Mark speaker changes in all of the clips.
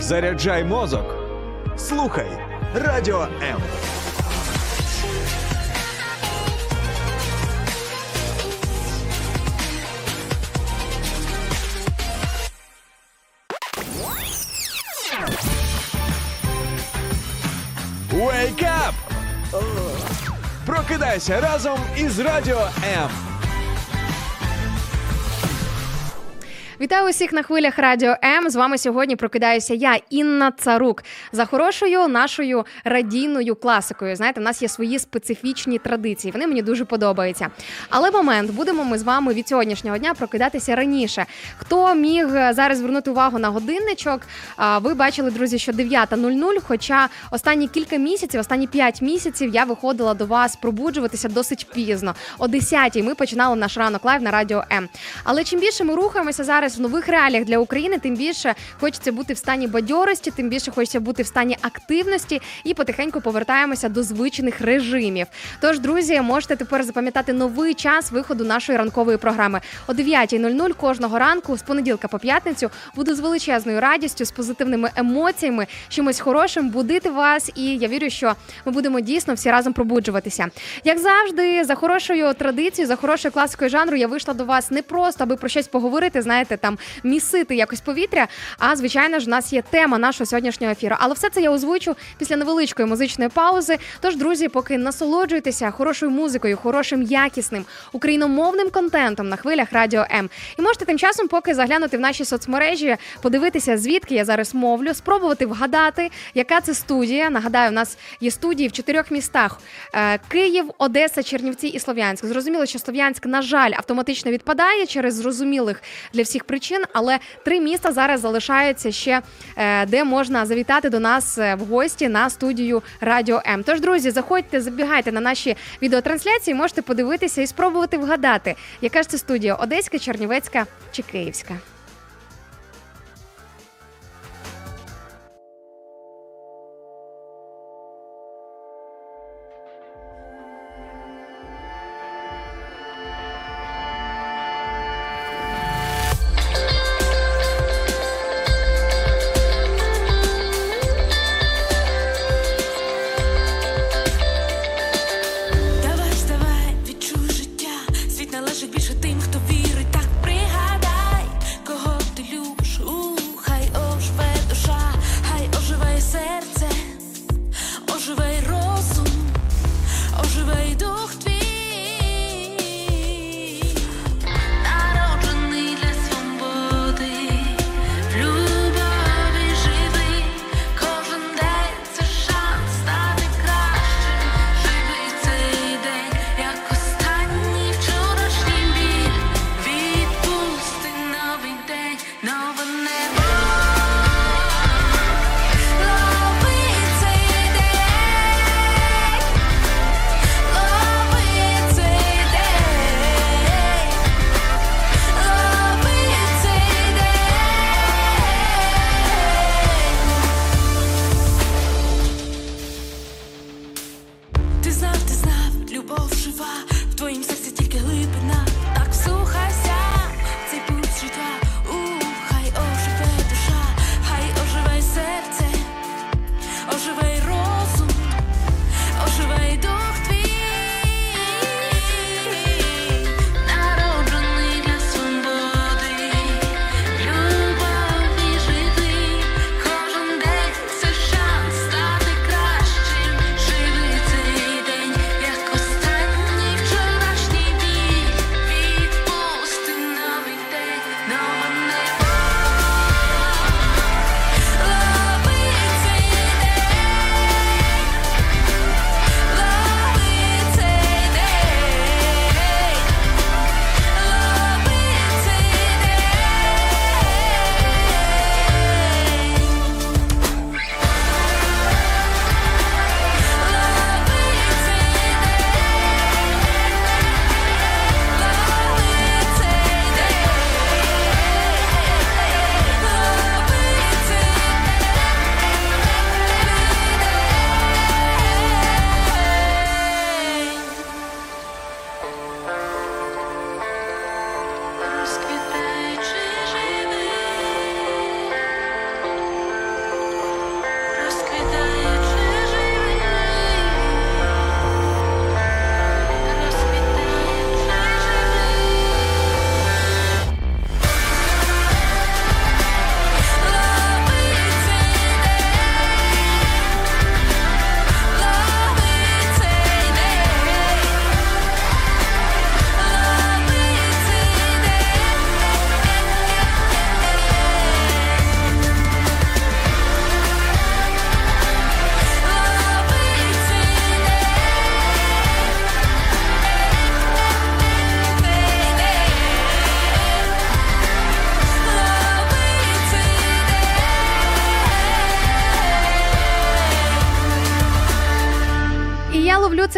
Speaker 1: Заряджай мозок. Слухай Радіо М. Wake up! Прокидайся разом із Радіо М.
Speaker 2: Вітаю усіх на хвилях Радіо М. З вами сьогодні прокидаюся я, Інна Царук, за хорошою нашою радійною класикою. Знаєте, в нас є свої специфічні традиції. Вони мені дуже подобаються. Але момент будемо ми з вами від сьогоднішнього дня прокидатися раніше. Хто міг е, зараз звернути увагу на годинничок? Ви бачили, друзі, що 9.00, Хоча останні кілька місяців, останні 5 місяців я виходила до вас пробуджуватися досить пізно. О 10-й ми починали наш ранок live на радіо М. Але чим більше ми рухаємося зараз в нових реаліях для України, тим більше хочеться бути в стані бадьорості, тим більше хочеться бути в стані активності і потихеньку повертаємося до звичних режимів. Тож, друзі, можете тепер запам'ятати новий час виходу нашої ранкової програми о 9.00 кожного ранку з понеділка по п'ятницю. Буду з величезною радістю, з позитивними емоціями, чимось хорошим будити вас. І я вірю, що ми будемо дійсно всі разом пробуджуватися. Як завжди, за хорошою традицією, за хорошою класикою жанру, я вийшла до вас не просто аби про щось поговорити, знаєте, там місити якось повітря. А звичайно ж, у нас є тема нашого сьогоднішнього ефіру. Але все це я озвучу після невеличкої музичної паузи. Тож, друзі, поки насолоджуйтеся хорошою музикою, хорошим, якісним україномовним контентом на хвилях Радіо М. І можете тим часом, поки заглянути в наші соцмережі, подивитися, звідки я зараз мовлю, спробувати вгадати, яка це студія. Нагадаю, у нас є студії в чотирьох містах: Е, Київ, Одеса, Чернівці і Слов'янськ. Зрозуміло, що Слов'янськ, на жаль, автоматично відпадає через зрозумілих для всіх причин, але три міста зараз залишаються ще, е, де можна завітати до нас е, в гості на студію Радіо М. Тож, друзі, заходьте, забігайте на наші відеотрансляції, можете подивитися і спробувати вгадати, яка ж це студія Одеська, Чернівецька чи Київська.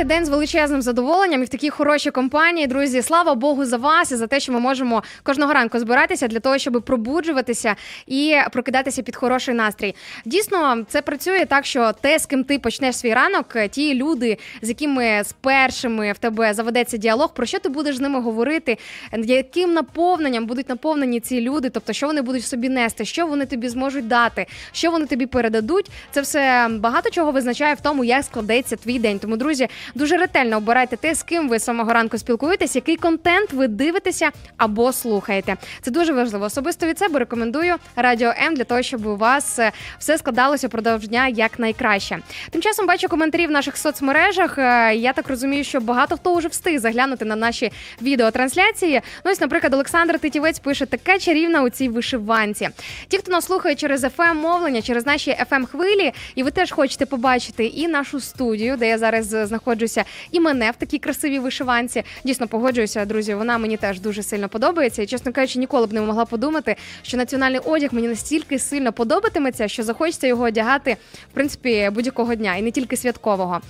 Speaker 2: Цей день з величезним задоволенням і в такій хорошій компанії. Друзі, слава Богу, за вас і за те, що ми можемо кожного ранку збиратися для того, щоб пробуджуватися і прокидатися під хороший настрій. Дійсно, це працює так, що те, з ким ти почнеш свій ранок, ті люди, з якими з першими в тебе заведеться діалог, про що ти будеш з ними говорити, яким наповненням будуть наповнені ці люди, тобто що вони будуть собі нести, що вони тобі зможуть дати, що вони тобі передадуть. Це все багато чого визначає в тому, як складеться твій день. Тому, друзі, дуже ретельно обирайте те, з ким ви самого ранку спілкуєтесь, який контент ви дивитеся або слухаєте. Це дуже важливо. Особисто від себе рекомендую радіо М для того, щоб у вас е, все складалося продовж дня як найкраще. Тим часом бачу коментарі в наших соцмережах. Е, Я так розумію, що багато хто вже встиг заглянути на наші відеотрансляції. Ну ось, наприклад, Олександр Тетівець пише така чарівна у цій вишиванці. Ті, хто нас слухає через fm мовлення, через наші fm хвилі, і ви теж хочете побачити і нашу студію, де я зараз знаходжуся, і мене в такій красивій вишиванці. Дійсно погоджуюся, друзі. Вона мені теж дуже сильно подобається. І чесно кажучи, ніколи б не могла подумати, що національний одяг мені настільки сильно подобатиметься, що захочеться його одягати в принципі будь-якого дня, і не тільки святкового.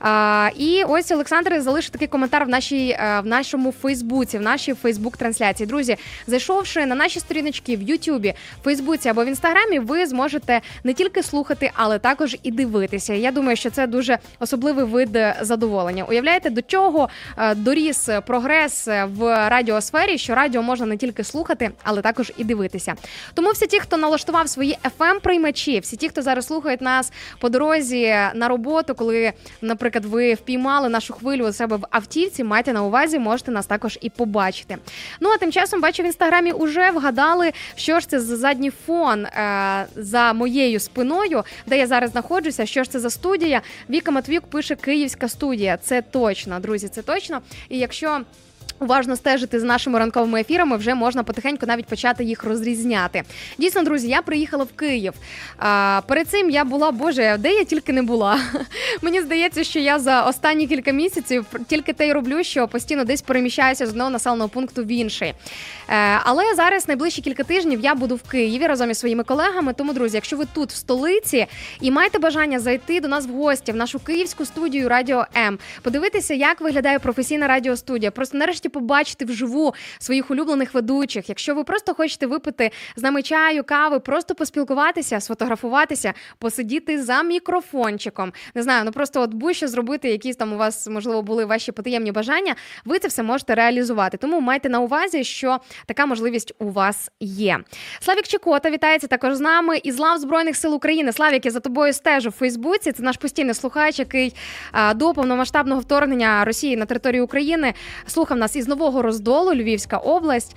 Speaker 2: А, І ось Олександр залишив такий коментар в нашій е, в нашому Фейсбуці, в нашій Фейсбук-трансляції. Друзі, зайшовши на наші сторіночки в Ютубі, Фейсбуці або в інстаграмі, ви зможете не тільки слухати, але також і дивитися. Я думаю, що це дуже особливий вид задоволення. Уявляєте, до чого е, доріс прогрес в радіосфері, що радіо можна не тільки слухати, але також і дивитися. Тому всі ті, хто налаштував свої fm приймачі всі ті, хто зараз слухають нас по дорозі на роботу, коли, наприклад, ви впіймали нашу хвилю у себе в автівці, майте на увазі, можете нас також і побачити. Ну а тим часом бачу в інстаграмі уже вгадали, що ж це за задній фон е, за моєю спиною, де я зараз знаходжуся. Що ж це за студія? Віка Матвюк пише Київська студія. Це точно, друзі, це точно. І якщо Уважно стежити з нашими ранковими ефірами, вже можна потихеньку навіть почати їх розрізняти. Дійсно, друзі, я приїхала в Київ. А, Перед цим я була, боже, де я тільки не була. Мені здається, що я за останні кілька місяців тільки те й роблю, що постійно десь переміщаюся з одного населеного пункту в інший. Е, але зараз найближчі кілька тижнів я буду в Києві разом із своїми колегами. Тому, друзі, якщо ви тут в столиці і маєте бажання зайти до нас в гості в нашу київську студію Радіо М, подивитися, як виглядає професійна радіостудія. Просто нарешті побачити вживу своїх улюблених ведучих. Якщо ви просто хочете випити з нами чаю, кави, просто поспілкуватися, сфотографуватися, посидіти за мікрофончиком. Не знаю, ну просто от будь-що зробити, якісь там у вас можливо були ваші потаємні бажання. Ви це все можете реалізувати. Тому майте на увазі, що така можливість у вас є. Славік Чекота вітається також з нами із лав Збройних сил України. Славік, я за тобою стежу в Фейсбуці. Це наш постійний слухач, який до повномасштабного вторгнення Росії на територію України слухав нас із нового роздолу Львівська область.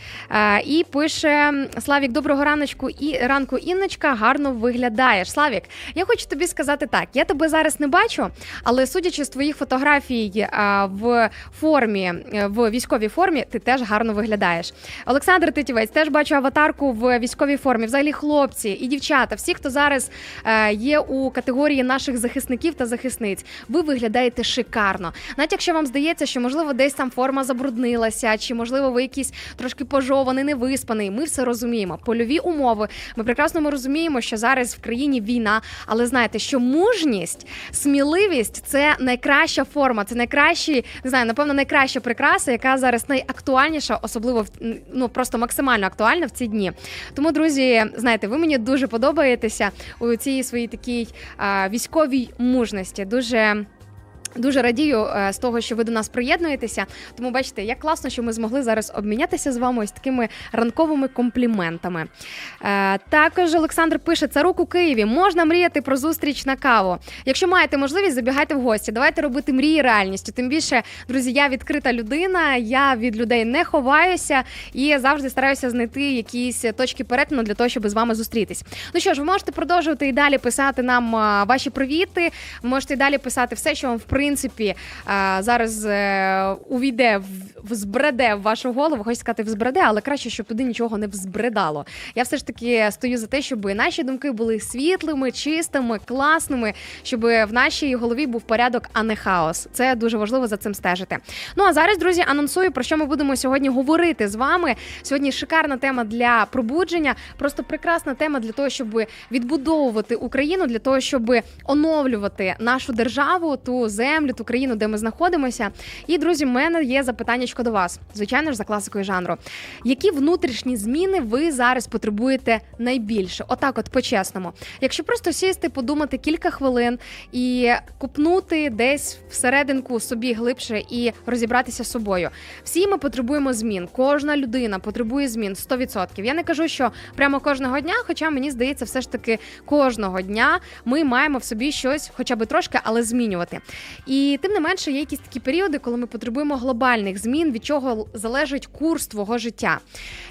Speaker 2: І пише Славік, доброго раночку і ранку Інночка гарно виглядаєш. Славік, я хочу тобі сказати так: я тебе зараз не бачу, але судячи з твоїх фотографій в формі, в військовій формі, ти теж гарно виглядаєш. Олександр Титівець теж бачу аватарку в військовій формі. Взагалі, хлопці і дівчата, всі, хто зараз е, є у категорії наших захисників та захисниць, ви виглядаєте шикарно. Навіть якщо вам здається, що можливо десь там форма забруднилася, чи можливо ви якісь трошки пожований, невиспаний. Ми все розуміємо. Польові умови. Ми прекрасно ми розуміємо, що зараз в країні війна, але знаєте, що мужність, сміливість це найкраща форма, це найкращі, не знаю, напевно, найкраща прикраса, яка зараз найактуальніша, особливо ну просто максимально актуальна в ці дні. Тому, друзі, знаєте, ви мені дуже подобаєтеся у цій своїй такій а, військовій мужності. Дуже. Дуже радію е, з того, що ви до нас приєднуєтеся. Тому бачите, як класно, що ми змогли зараз обмінятися з вами ось такими ранковими компліментами. Е, також Олександр пише: Царук у Києві можна мріяти про зустріч на каву. Якщо маєте можливість, забігайте в гості. Давайте робити мрії реальністю. Тим більше, друзі, я відкрита людина, я від людей не ховаюся і завжди стараюся знайти якісь точки перетину для того, щоб з вами зустрітись. Ну що ж, ви можете продовжувати і далі писати нам ваші привіти. Ви можете і далі писати все, що вам в принципі принципі зараз е, увійде в збреде в вашу голову, хочу сказати, взбреде, але краще, щоб туди нічого не взбредало. Я все ж таки стою за те, щоб наші думки були світлими, чистими, класними, щоб в нашій голові був порядок, а не хаос. Це дуже важливо за цим стежити. Ну а зараз, друзі, анонсую про що ми будемо сьогодні говорити з вами. Сьогодні шикарна тема для пробудження, просто прекрасна тема для того, щоб відбудовувати Україну, для того, щоб оновлювати нашу державу, ту землю землю, ту країну, де ми знаходимося. І друзі, в мене є запитання до вас, звичайно ж, за класикою жанру. Які внутрішні зміни ви зараз потребуєте найбільше? Отак, от по-чесному. Якщо просто сісти, подумати кілька хвилин і купнути десь всерединку собі глибше і розібратися з собою. Всі ми потребуємо змін. Кожна людина потребує змін 100%. Я не кажу, що прямо кожного дня, хоча мені здається, все ж таки кожного дня ми маємо в собі щось, хоча б трошки, але змінювати. І тим не менше, є якісь такі періоди, коли ми потребуємо глобальних змін, від чого залежить курс твого життя.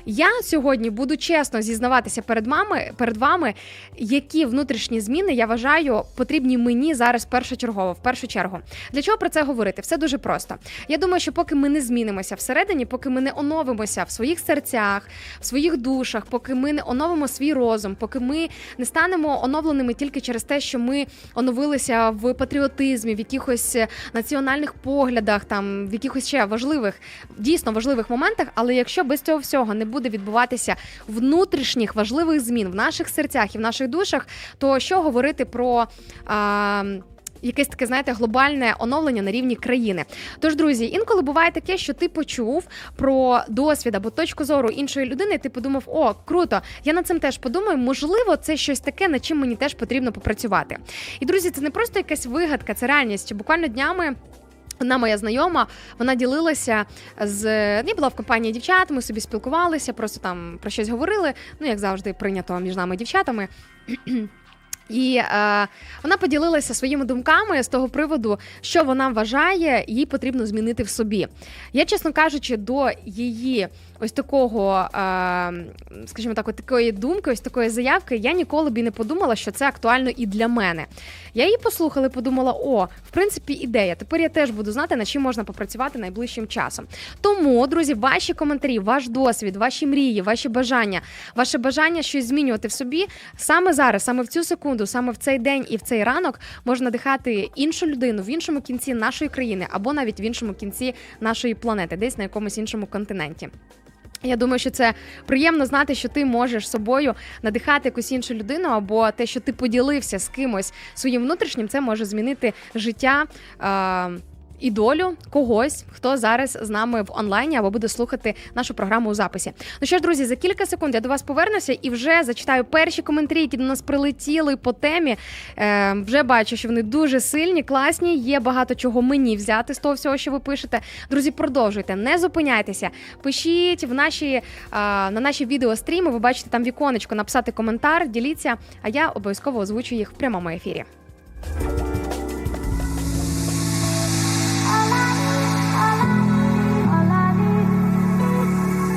Speaker 2: Я сьогодні буду чесно зізнаватися перед мами, перед вами, які внутрішні зміни я вважаю потрібні мені зараз першочергово, в першу чергу. Для чого про це говорити? Все дуже просто. Я думаю, що поки ми не змінимося всередині, поки ми не оновимося в своїх серцях, в своїх душах, поки ми не оновимо свій розум, поки ми не станемо оновленими тільки через те, що ми оновилися в патріотизмі, в якихось національних поглядах, там в якихось ще важливих, дійсно важливих моментах. Але якщо без цього всього не буде відбуватися внутрішніх важливих змін в наших серцях і в наших душах, то що говорити про. А, Якесь таке, знаєте, глобальне оновлення на рівні країни. Тож, друзі, інколи буває таке, що ти почув про досвід або точку зору іншої людини, і ти подумав, о, круто, я над цим теж подумаю. Можливо, це щось таке, над чим мені теж потрібно попрацювати. І друзі, це не просто якась вигадка, це реальність. Буквально днями. Одна моя знайома, вона ділилася з я була в компанії дівчат. Ми собі спілкувалися, просто там про щось говорили. Ну як завжди, прийнято між нами дівчатами. І е, вона поділилася своїми думками з того приводу, що вона вважає, їй потрібно змінити в собі. Я, чесно кажучи, до її ось такого, е, скажімо так, такої думки, ось такої заявки, я ніколи б і не подумала, що це актуально і для мене. Я її послухала і подумала: о, в принципі, ідея. Тепер я теж буду знати, над чим можна попрацювати найближчим часом. Тому, друзі, ваші коментарі, ваш досвід, ваші мрії, ваші бажання, ваше бажання щось змінювати в собі саме зараз, саме в цю секунду, саме в цей день і в цей ранок можна надихати іншу людину в іншому кінці нашої країни або навіть в іншому кінці нашої планети, десь на якомусь іншому континенті. Я думаю, що це приємно знати, що ти можеш собою надихати якусь іншу людину, або те, що ти поділився з кимось своїм внутрішнім, це може змінити життя. Е- і долю когось, хто зараз з нами в онлайні або буде слухати нашу програму у записі. Ну що ж, друзі, за кілька секунд я до вас повернуся і вже зачитаю перші коментарі, які до нас прилетіли по темі. Е, Вже бачу, що вони дуже сильні, класні. Є багато чого мені взяти з того всього, що ви пишете. Друзі, продовжуйте, не зупиняйтеся. Пишіть в наші е, на наші відеостріми. Ви бачите там віконечко, написати коментар, діліться. А я обов'язково озвучу їх в прямому ефірі.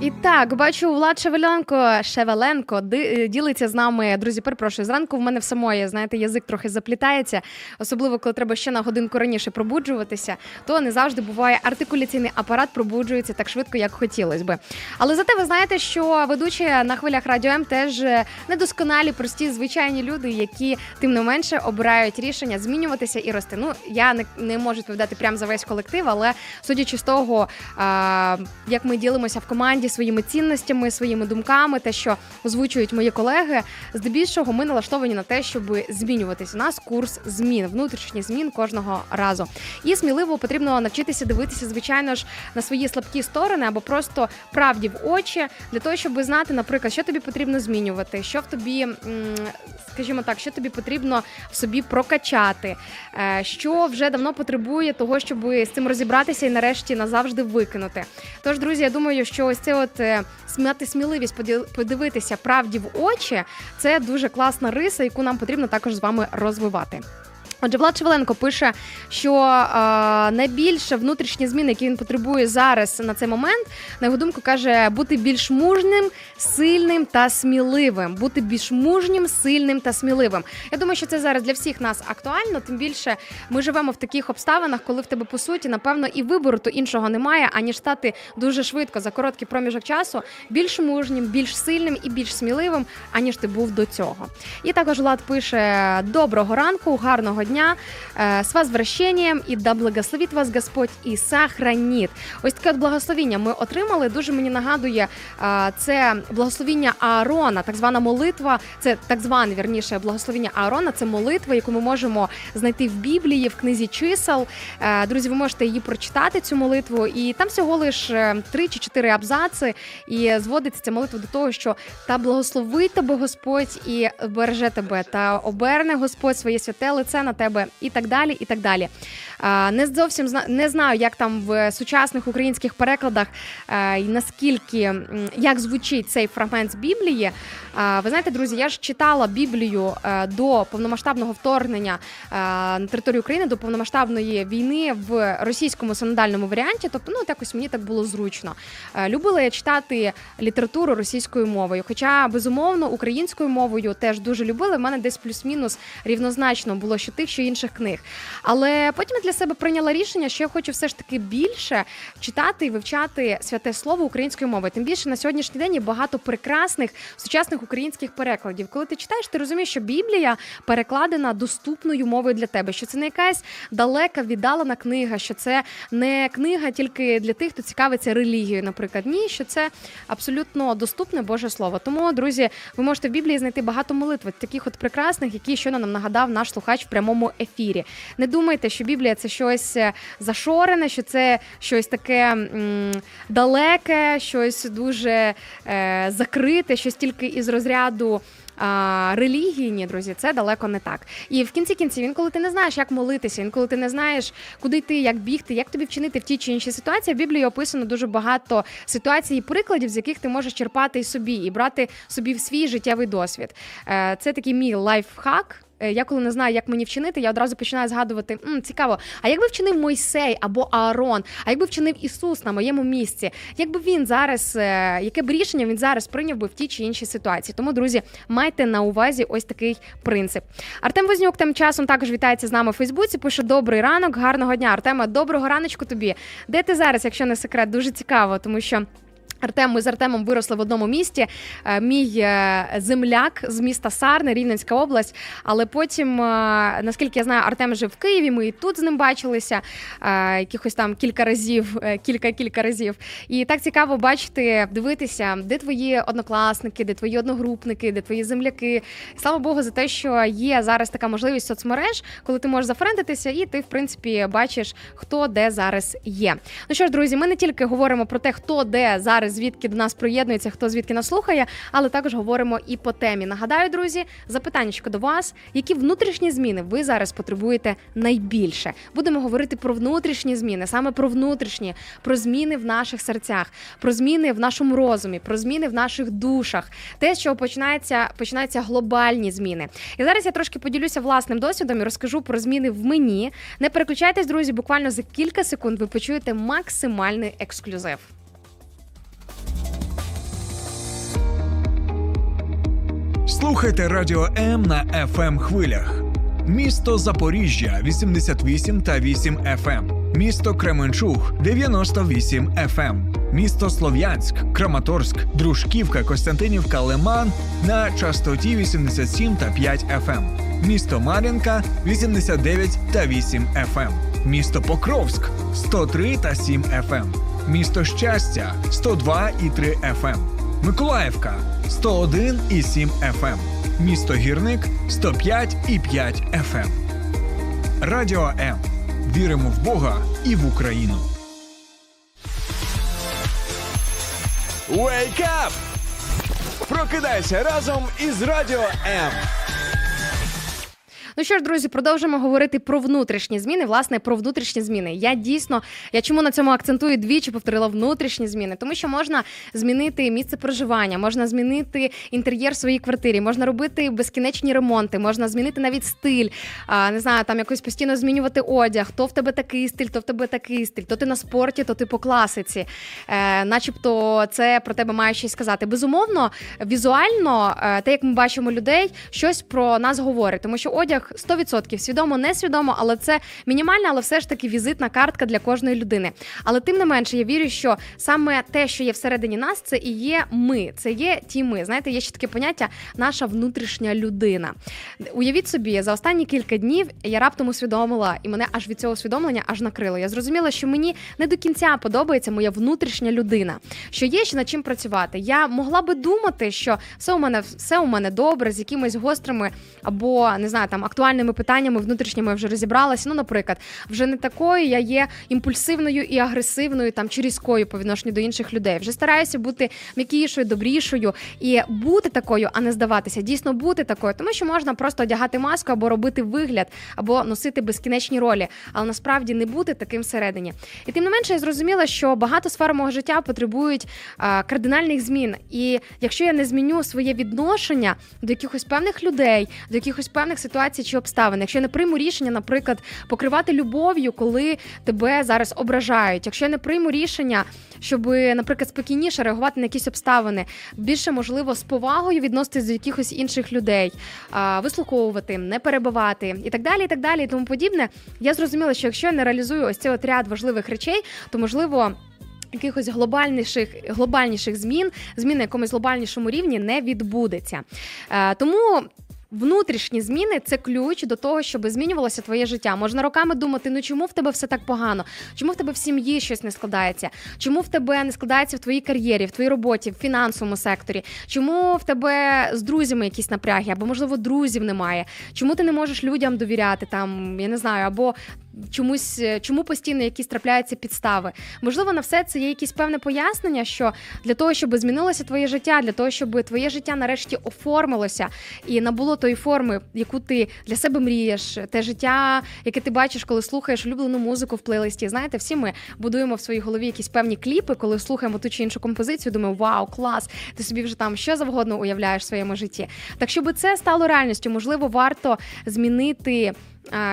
Speaker 2: І так, бачу, Влад Шевеленко Шевеленко ди, ділиться з нами. Друзі, перепрошую, зранку в мене в самої, знаєте, язик трохи заплітається, особливо коли треба ще на годинку раніше пробуджуватися, то не завжди буває артикуляційний апарат пробуджується так швидко, як хотілося би. Але зате ви знаєте, що ведучі на хвилях радіо М теж недосконалі, прості, звичайні люди, які тим не менше обирають рішення змінюватися і рости. Ну я не, не можу відповідати прямо за весь колектив, але судячи з того, а, як ми ділимося в команді своїми цінностями, своїми думками, те, що озвучують мої колеги. Здебільшого ми налаштовані на те, щоб змінюватись. У нас курс змін, внутрішніх змін кожного разу. І сміливо потрібно навчитися дивитися, звичайно ж, на свої слабкі сторони або просто правді в очі для того, щоб знати, наприклад, що тобі потрібно змінювати, що в тобі, скажімо так, що тобі потрібно в собі прокачати, е, що вже давно потребує того, щоб з цим розібратися і нарешті назавжди викинути. Тож, друзі, я думаю, що ось це от е, мати сміливість подивитися правді в очі, це дуже класна риса, яку нам потрібно також з вами розвивати. Отже, Влад Шевеленко пише, що е, найбільше внутрішні зміни, які він потребує зараз на цей момент, на його думку, каже бути більш мужним, сильним та сміливим. Бути більш мужнім, сильним та сміливим. Я думаю, що це зараз для всіх нас актуально. Тим більше ми живемо в таких обставинах, коли в тебе по суті, напевно, і вибору то іншого немає, аніж стати дуже швидко за короткий проміжок часу більш мужнім, більш сильним і більш сміливим, аніж ти був до цього. І також Влад пише: доброго ранку, гарного дня, е, з вас вращенням і да благословить вас Господь і сохранит. Ось таке от благословіння ми отримали. Дуже мені нагадує е, це благословіння Аарона, так звана молитва. Це так зване вірніше благословіння Аарона. Це молитва, яку ми можемо знайти в Біблії, в книзі чисел. Е, Друзі, ви можете її прочитати, цю молитву, і там всього лише три чи чотири абзаци. І зводиться ця молитва до того, що та благословить тебе Господь і береже тебе, та оберне Господь своє святе лице на тебе, і так далі. і так далі. Не зовсім не знаю, як там в сучасних українських перекладах е, і наскільки як звучить цей фрагмент з Біблії. Ви знаєте, друзі, я ж читала Біблію е, до повномасштабного вторгнення е, на територію України, до повномасштабної війни в російському синодальному варіанті. Тобто, ну якось мені так було зручно. Любила я читати літературу російською мовою. Хоча, безумовно, українською мовою теж дуже любила. В мене десь плюс-мінус рівнозначно було що тих, що інших книг. Але потім я для себе прийняла рішення, що я хочу все ж таки більше читати і вивчати святе слово українською мовою. Тим більше на сьогоднішній день є багато прекрасних сучасних українських перекладів. Коли ти читаєш, ти розумієш, що Біблія перекладена доступною мовою для тебе, що це не якась далека віддалена книга, що це не книга тільки для тих, хто цікавиться релігією, наприклад. Ні, що це абсолютно доступне Боже Слово. Тому, друзі, ви можете в Біблії знайти багато молитв, таких от прекрасних, які щойно нам нагадав наш слухач в прямому ефірі. Не думайте, що Біблія це щось е, зашорене, що це щось таке м, далеке, щось дуже е, закрите, щось тільки із розряду. А, релігії, ні, друзі, це далеко не так. І в кінці кінців, інколи ти не знаєш, як молитися, інколи ти не знаєш, куди йти, як бігти, як тобі вчинити в тій чи іншій ситуації. В Біблії описано дуже багато ситуацій і прикладів, з яких ти можеш черпати і собі, і брати собі в свій життєвий досвід. Е, Це такий мій лайфхак. Е, Я коли не знаю, як мені вчинити, я одразу починаю згадувати М, цікаво. А як би вчинив Мойсей або Аарон? А як би вчинив Ісус на моєму місці? Як би він зараз, е, яке б рішення він зараз прийняв би в тій чи іншій ситуації? Тому, друзі, майте на увазі ось такий принцип. Артем Вознюк тим часом також вітається з нами у Фейсбуці. Пише добрий ранок, гарного дня. Артема, доброго раночку тобі. Де ти зараз, якщо не секрет? Дуже цікаво, тому що. Артем, ми з Артемом виросли в одному місті. Е, Мій е, земляк з міста Сарни, Рівненська область. Але потім, е, наскільки я знаю, Артем жив в Києві. Ми і тут з ним бачилися якихось там кілька разів, кілька-кілька разів. І так цікаво бачити, дивитися, де твої однокласники, де твої одногрупники, де твої земляки. Слава Богу, за те, що є зараз така можливість соцмереж, коли ти можеш зафрендитися, і ти, в принципі, бачиш, хто де зараз є. Ну що ж, друзі, ми не тільки говоримо про те, хто де зараз, звідки до нас приєднується, хто звідки нас слухає, але також говоримо і по темі. Нагадаю, друзі, запитання до вас, які внутрішні зміни ви зараз потребуєте найбільше. Будемо говорити про внутрішні зміни, саме про внутрішні, про зміни в наших серцях, про зміни в нашому розумі, про зміни в наших душах. Те, що починається, починаються глобальні зміни. І зараз я трошки поділюся власним досвідом і розкажу про зміни в мені. Не переключайтесь, друзі, буквально за кілька секунд ви почуєте максимальний ексклюзив.
Speaker 1: Слухайте Радіо М на fm хвилях. Місто Запоріжжя 88 та 8 FM. Місто Кременчуг 98 FM. Місто Слов'янськ, Краматорськ, Дружківка, Костянтинівка, Лиман на частоті 87 та 5 FM. Місто Мар'їнка 89 та 8 FM. Місто Покровськ 103 та 7 FM. Місто Щастя 102 і 3 FM. Миколаївка 101 і 7 FM. Місто Гірник 105 і 5 FM. Радіо М. Віримо в Бога і в Україну.
Speaker 3: Wake up! Прокидайся разом із Радіо М.
Speaker 2: Ну що ж, друзі, продовжимо говорити про внутрішні зміни. Власне, про внутрішні зміни. Я дійсно, я чому на цьому акцентую двічі, повторила внутрішні зміни, тому що можна змінити місце проживання, можна змінити інтер'єр своїй квартирі, можна робити безкінечні ремонти, можна змінити навіть стиль. Не знаю, там якось постійно змінювати одяг. То в тебе такий стиль, то в тебе такий стиль, то ти на спорті, то ти по класиці. Е, Начебто, це про тебе має щось сказати. Безумовно, візуально, е, те, як ми бачимо людей, щось про нас говорить, тому що одяг 100% свідомо, несвідомо, але це мінімальна, але все ж таки візитна картка для кожної людини. Але тим не менше, я вірю, що саме те, що є всередині нас, це і є ми. Це є ті ми. Знаєте, є ще таке поняття наша внутрішня людина. Уявіть собі, за останні кілька днів я раптом усвідомила, і мене аж від цього усвідомлення аж накрило. Я зрозуміла, що мені не до кінця подобається моя внутрішня людина, що є ще над чим працювати. Я могла би думати, що все у мене все у мене добре, з якимись гострими або не знаю, там актуальними питаннями внутрішніми вже розібралася. Ну, наприклад, вже не такою я є імпульсивною і агресивною там чи різкою по відношенню до інших людей. Вже стараюся бути м'якішою, добрішою і бути такою, а не здаватися. Дійсно бути такою, тому що можна просто одягати маску або робити вигляд, або носити безкінечні ролі, але насправді не бути таким всередині. І тим не менше, я зрозуміла, що багато сфер мого життя потребують а, кардинальних змін. І якщо я не зміню своє відношення до якихось певних людей, до якихось певних ситуацій чи обставин, якщо я не прийму рішення, наприклад, покривати любов'ю, коли тебе зараз ображають, якщо я не прийму рішення, щоб, наприклад, спокійніше реагувати на якісь обставини, більше можливо з повагою відноситись до якихось інших людей, вислуховувати, не перебивати і так далі, і так далі, і тому подібне. Я зрозуміла, що якщо я не реалізую ось цей от ряд важливих речей, то можливо. Якихось глобальніших глобальніших змін, змін на якомусь глобальнішому рівні не відбудеться. Е, тому Внутрішні зміни це ключ до того, щоб змінювалося твоє життя. Можна роками думати, ну чому в тебе все так погано? Чому в тебе в сім'ї щось не складається? Чому в тебе не складається в твоїй кар'єрі, в твоїй роботі, в фінансовому секторі? Чому в тебе з друзями якісь напряги, або можливо друзів немає? Чому ти не можеш людям довіряти? Там я не знаю, або чомусь чому постійно якісь трапляються підстави? Можливо, на все це є якісь певне пояснення, що для того, щоб змінилося твоє життя, для того, щоб твоє життя нарешті оформилося і набуло тої форми, яку ти для себе мрієш, те життя, яке ти бачиш, коли слухаєш улюблену музику в плейлисті. Знаєте, всі ми будуємо в своїй голові якісь певні кліпи, коли слухаємо ту чи іншу композицію. Думаємо, вау, клас! Ти собі вже там що завгодно уявляєш в своєму житті. Так щоб це стало реальністю, можливо, варто змінити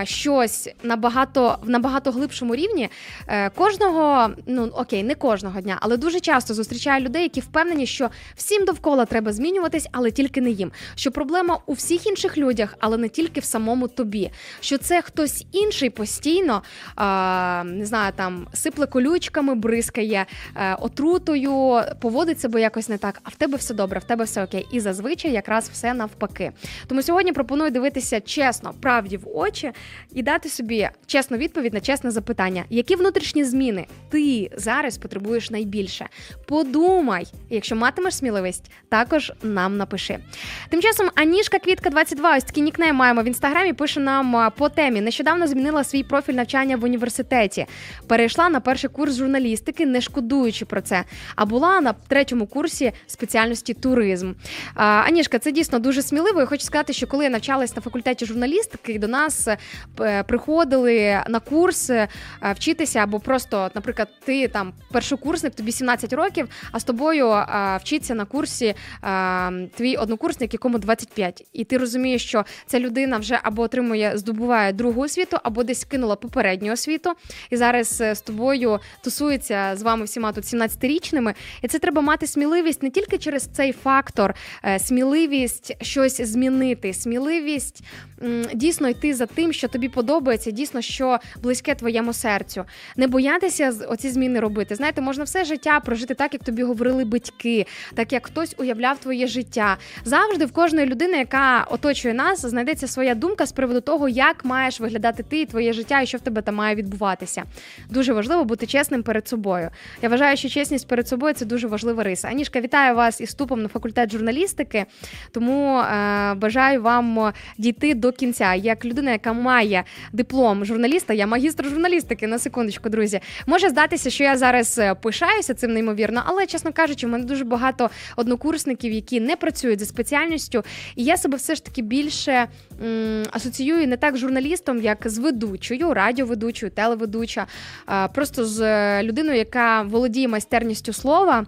Speaker 2: щось набагато в набагато глибшому рівні. Е, кожного, ну окей, не кожного дня, але дуже часто зустрічаю людей, які впевнені, що всім довкола треба змінюватись, але тільки не їм. Що проблема у всіх інших людях, але не тільки в самому тобі. Що це хтось інший постійно не знаю, там сипле колючками, бризкає е, отрутою, поводить себе якось не так. А в тебе все добре, в тебе все окей. І зазвичай якраз все навпаки. Тому сьогодні пропоную дивитися чесно, правді в очі очі і дати собі чесну відповідь на чесне запитання, які внутрішні зміни ти зараз потребуєш найбільше. Подумай, якщо матимеш сміливість, також нам напиши. Тим часом Анішка Квітка 22, ось такий нікнейм маємо в інстаграмі. Пише нам по темі. Нещодавно змінила свій профіль навчання в університеті. Перейшла на перший курс журналістики, не шкодуючи про це. А була на третьому курсі спеціальності туризм. Анішка, це дійсно дуже сміливо. Я Хочу сказати, що коли я навчалась на факультеті журналістики, до нас Е, приходили на курс е, вчитися, або просто, наприклад, ти там першокурсник, тобі 17 років, а з тобою е, вчиться на курсі твій однокурсник, якому 25. І ти розумієш, що ця людина вже або отримує, здобуває другу освіту, або десь кинула попередню освіту, і зараз з тобою тусується з вами всіма тут 17-річними. І це треба мати сміливість не тільки через цей фактор, сміливість щось змінити, сміливість дійсно йти за тим, що тобі подобається, дійсно, що близьке твоєму серцю. Не боятися оці зміни робити. Знаєте, можна все життя прожити так, як тобі говорили батьки, так як хтось уявляв твоє життя. Завжди в кожної людини, яка оточує нас, знайдеться своя думка з приводу того, як маєш виглядати ти і твоє життя, і що в тебе там має відбуватися. Дуже важливо бути чесним перед собою. Я вважаю, що чесність перед собою це дуже важлива риса. Аніжка, вітаю вас із вступом на факультет журналістики, тому е, бажаю вам дійти до кінця. Як людина, яка має диплом журналіста, я магістр журналістики на секундочку, друзі. Може здатися, що я зараз е, пишаюся цим неймовірно, але чесно кажучи, в мене дуже багато однокурсників, які не працюють за спеціальністю, і я себе все ж таки більше м, асоціюю не так з журналістом, як з ведучою, радіоведучою, телеведуча, просто з е, людиною, яка володіє майстерністю слова.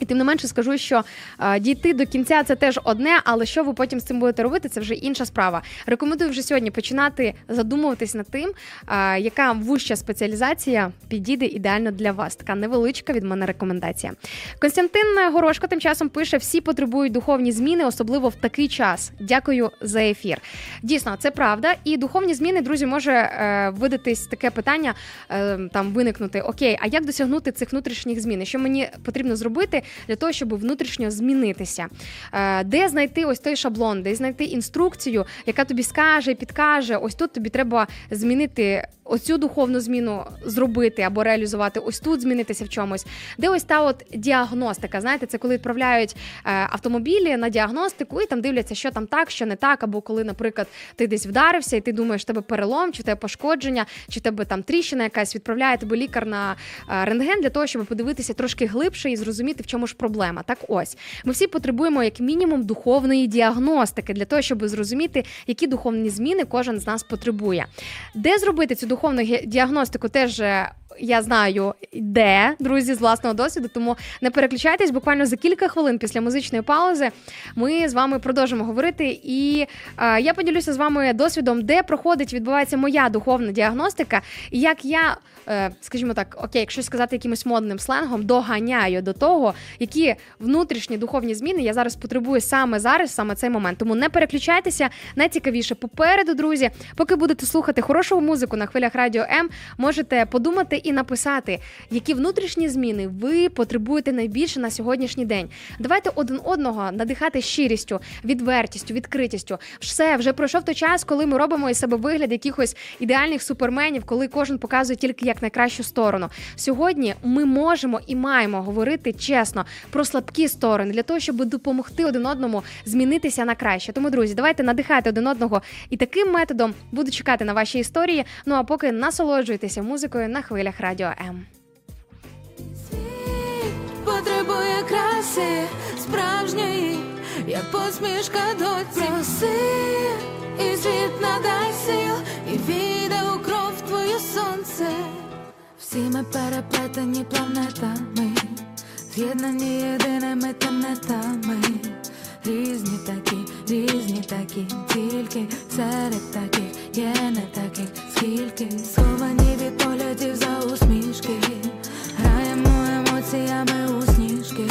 Speaker 2: І тим не менше скажу, що е, дійти до кінця це теж одне, але що ви потім з цим будете робити, це вже інша справа. Рекомендую вже сьогодні починати задумуватись над тим, е, яка вуща спеціалізація підійде ідеально для вас. Така невеличка від мене рекомендація. Константин Горошко тим часом пише: всі потребують духовні зміни, особливо в такий час. Дякую за ефір. Дійсно, це правда. І духовні зміни, друзі, може е, видатись таке питання, е, там виникнути: Окей, а як досягнути цих внутрішніх змін? Що мені потрібно зробити для того, щоб внутрішньо змінитися? Е, де знайти ось той шаблон, де знайти інструкцію, яка тобі скаже, підкаже: ось тут тобі треба змінити оцю духовну зміну, зробити або реалізувати, ось тут змінитися в чомусь. Де ось та от діагностика? Знаєте, це коли відправляють е, автомобілі на діагностику і там дивляться, що там так, що не так, або коли, наприклад, ти десь вдарився, і ти думаєш, в тебе перелом, чи в тебе пошкодження, чи в тебе там тріщина якась відправляє тебе лікар на е, рентген для того, щоб подивитися трошки глибше і зрозуміти, в чому ж проблема. Так ось ми всі потребуємо як мінімум духовної діагностики для того, щоб зрозуміти, які духовні зміни кожен з нас потребує. Де зробити цю духовну ге- діагностику, теж. Я знаю, де, друзі, з власного досвіду, тому не переключайтесь. Буквально за кілька хвилин після музичної паузи ми з вами продовжимо говорити. І е, я поділюся з вами досвідом, де проходить, відбувається моя духовна діагностика, і як я, е, скажімо так, окей, якщо сказати якимось модним сленгом, доганяю до того, які внутрішні духовні зміни я зараз потребую саме зараз, саме цей момент. Тому не переключайтеся. Найцікавіше попереду, друзі. Поки будете слухати хорошу музику на хвилях радіо М, можете подумати і написати, які внутрішні зміни ви потребуєте найбільше на сьогоднішній день. Давайте один одного надихати щирістю, відвертістю, відкритістю. Все вже пройшов той час, коли ми робимо із себе вигляд якихось ідеальних суперменів, коли кожен показує тільки як найкращу сторону. Сьогодні ми можемо і маємо говорити чесно про слабкі сторони для того, щоб допомогти один одному змінитися на краще. Тому, друзі, давайте надихати один одного і таким методом буду чекати на ваші історії. Ну а поки насолоджуйтеся музикою на хвилях радіо М.
Speaker 3: Потребує краси справжньої, як посмішка доці. Проси, і світ надай сил, і війде у кров твоє сонце. Всі ми переплетені планетами, з'єднані єдиними тенетами. Різні такі, різні такі, тільки серед таких є не таких, скільки. Сховані від поглядів за усмішки, граємо емоціями у сніжки,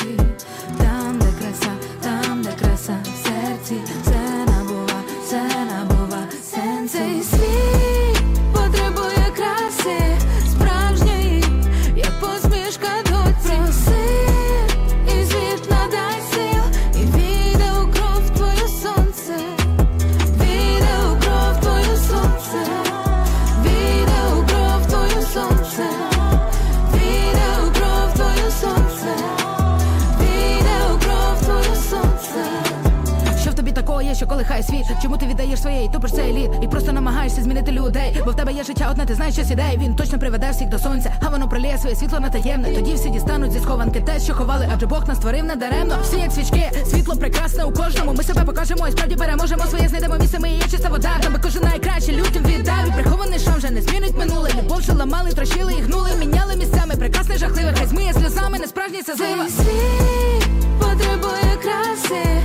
Speaker 3: там, де краса, там, де краса, в серці, все набува, все набува сенсей світ
Speaker 4: що колихає світ? Чому ти віддаєш своє і тупиш цей лід? І просто намагаєшся змінити людей, бо в тебе є життя одне, ти знаєш, що ідеї Він точно приведе всіх до сонця, а воно проліє своє світло на таємне. Тоді всі дістануть зі схованки те, що ховали, адже Бог нас створив недаремно. Всі як свічки, світло прекрасне у кожному. Ми себе покажемо і справді переможемо своє знайдемо місце. Ми є чиста вода. Би кожен найкраще людям віддав. І прихований шам вже не змінить минуле. Любов що ламали, трощили і гнули, міняли місцями. Прекрасне, жахливе, хай змиє сльозами, не справжній злива.
Speaker 3: Цей світ потребує краси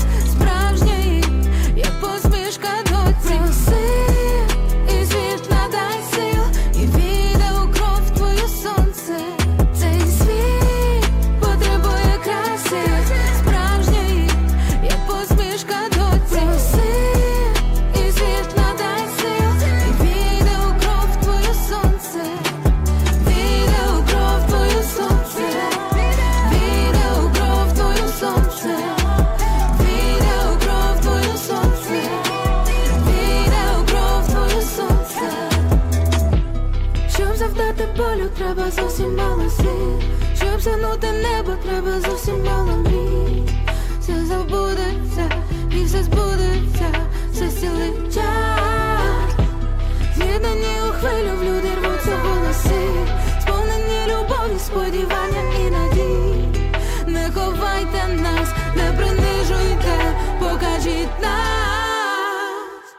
Speaker 3: треба зовсім мало сил. Щоб занути небо, треба зовсім мало мрій. Все забудеться і все збудеться, все цілий час. З'єднані у хвилю в люди рвуться голоси, сповнені любові, сподівання і надій. Не ховайте нас, не принижуйте, покажіть нас.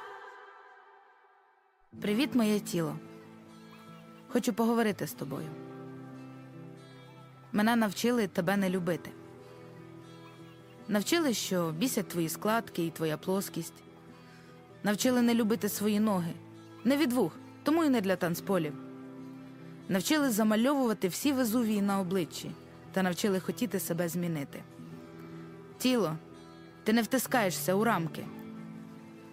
Speaker 4: Привіт, моє тіло. Хочу поговорити з тобою. Мене навчили тебе не любити. Навчили, що бісять твої складки і твоя плоскість. Навчили не любити свої ноги. Не від вух, тому і не для танцполів. Навчили замальовувати всі везувії на обличчі та навчили хотіти себе змінити. Тіло, ти не втискаєшся у рамки.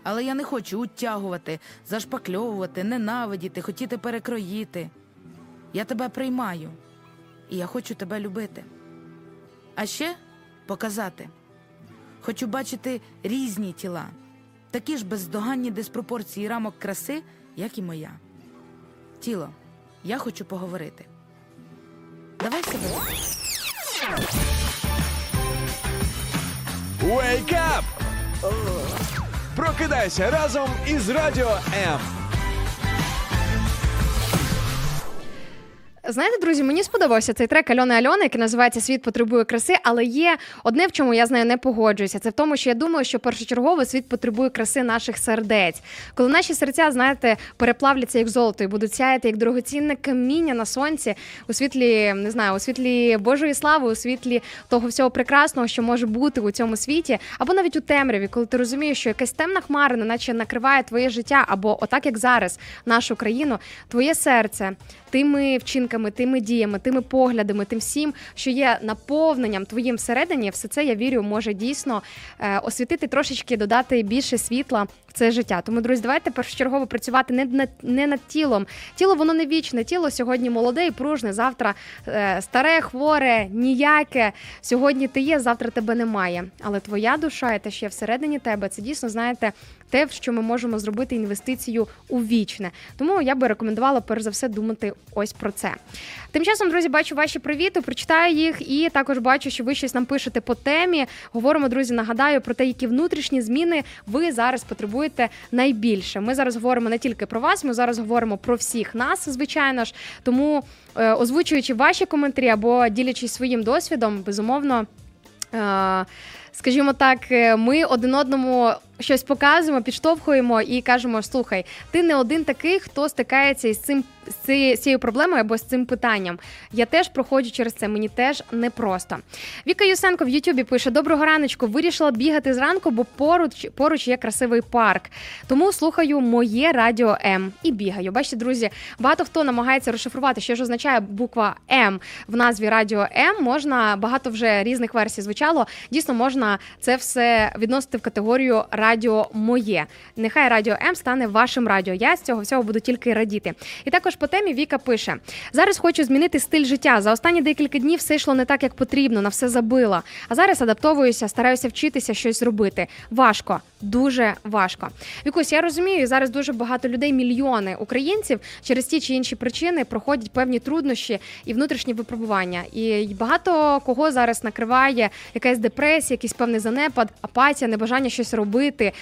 Speaker 4: Але я не хочу утягувати, зашпакльовувати, ненавидіти, хотіти перекроїти. Я тебе приймаю, і я хочу тебе любити. А ще показати. Хочу бачити різні тіла, такі ж бездоганні диспропорції рамок краси, як і моя. Тіло, я хочу поговорити. Давай себе.
Speaker 1: Wake up! Прокидайся разом із Радіо М.
Speaker 2: Знаєте, друзі, мені сподобався цей трек Альони Альони, який називається Світ потребує краси, але є одне, в чому я з нею не погоджуюся. Це в тому, що я думаю, що першочергово світ потребує краси наших сердець. Коли наші серця, знаєте, переплавляться як золото і будуть сяяти як дорогоцінне каміння на сонці у світлі, не знаю, у світлі Божої слави, у світлі того всього прекрасного, що може бути у цьому світі, або навіть у темряві, коли ти розумієш, що якась темна хмара, наче накриває твоє життя, або отак як зараз, нашу країну, твоє серце тими вчинками, тими діями, тими поглядами, тим всім, що є наповненням твоїм всередині, все це я вірю, може дійсно е, освітити трошечки, додати більше світла це життя. Тому, друзі, давайте першочергово працювати не над не над тілом. Тіло воно не вічне. Тіло сьогодні молоде і пружне. Завтра е, старе, хворе, ніяке. Сьогодні ти є, завтра тебе немає. Але твоя душа і те, що є всередині тебе, це дійсно знаєте. Те, що ми можемо зробити інвестицію у вічне, тому я би рекомендувала перш за все думати ось про це. Тим часом, друзі, бачу ваші привіти, прочитаю їх, і також бачу, що ви щось нам пишете по темі. Говоримо, друзі, нагадаю про те, які внутрішні зміни ви зараз потребуєте найбільше. Ми зараз говоримо не тільки про вас, ми зараз говоримо про всіх нас, звичайно ж. Тому е, озвучуючи ваші коментарі або ділячись своїм досвідом, безумовно. Е, скажімо так, е, ми один одному щось показуємо, підштовхуємо і кажемо: слухай, ти не один такий, хто стикається із цим з цією проблемою або з цим питанням. Я теж проходжу через це, мені теж непросто. Віка Юсенко в Ютубі пише: Доброго раночку, вирішила бігати зранку, бо поруч поруч є красивий парк. Тому слухаю моє радіо М і бігаю. Бачите, друзі, багато хто намагається розшифрувати, що ж означає буква М в назві Радіо М. Можна багато вже різних версій звучало. Дійсно, можна це все відносити в категорію радіо моє. Нехай радіо М стане вашим радіо. Я з цього всього буду тільки радіти. І також по темі Віка пише: зараз хочу змінити стиль життя. За останні декілька днів все йшло не так, як потрібно, на все забила. А зараз адаптовуюся, стараюся вчитися щось робити. Важко, дуже важко. Вікусь, я розумію, зараз дуже багато людей, мільйони українців через ті чи інші причини проходять певні труднощі і внутрішні випробування. І багато кого зараз накриває якась депресія, якийсь певний занепад, апатія, небажання щось робити.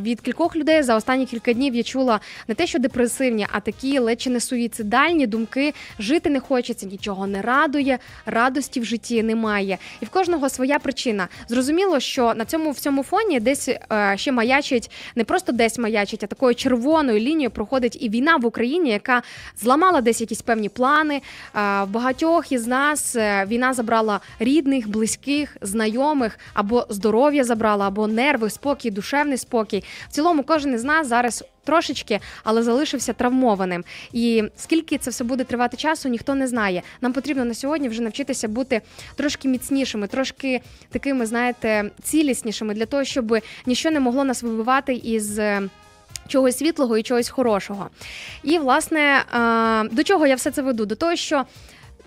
Speaker 2: Від кількох людей за останні кілька днів я чула не те, що депресивні, а такі ледь чи не суїцидальні думки. Жити не хочеться, нічого не радує, радості в житті немає. І в кожного своя причина. Зрозуміло, що на цьому в цьому фоні десь е, ще маячить, не просто десь маячить, а такою червоною лінією проходить і війна в Україні, яка зламала десь якісь певні плани. Е, в багатьох із нас е, війна забрала рідних, близьких, знайомих або здоров'я забрала, або нерви, спокій, душевний спокій. В цілому, кожен із нас зараз трошечки, але залишився травмованим. І скільки це все буде тривати часу, ніхто не знає. Нам потрібно на сьогодні вже навчитися бути трошки міцнішими, трошки такими, знаєте, ціліснішими для того, щоб нічого не могло нас вибивати із. Е, чогось світлого і чогось хорошого. І, власне, е, до чого я все це веду? До того, що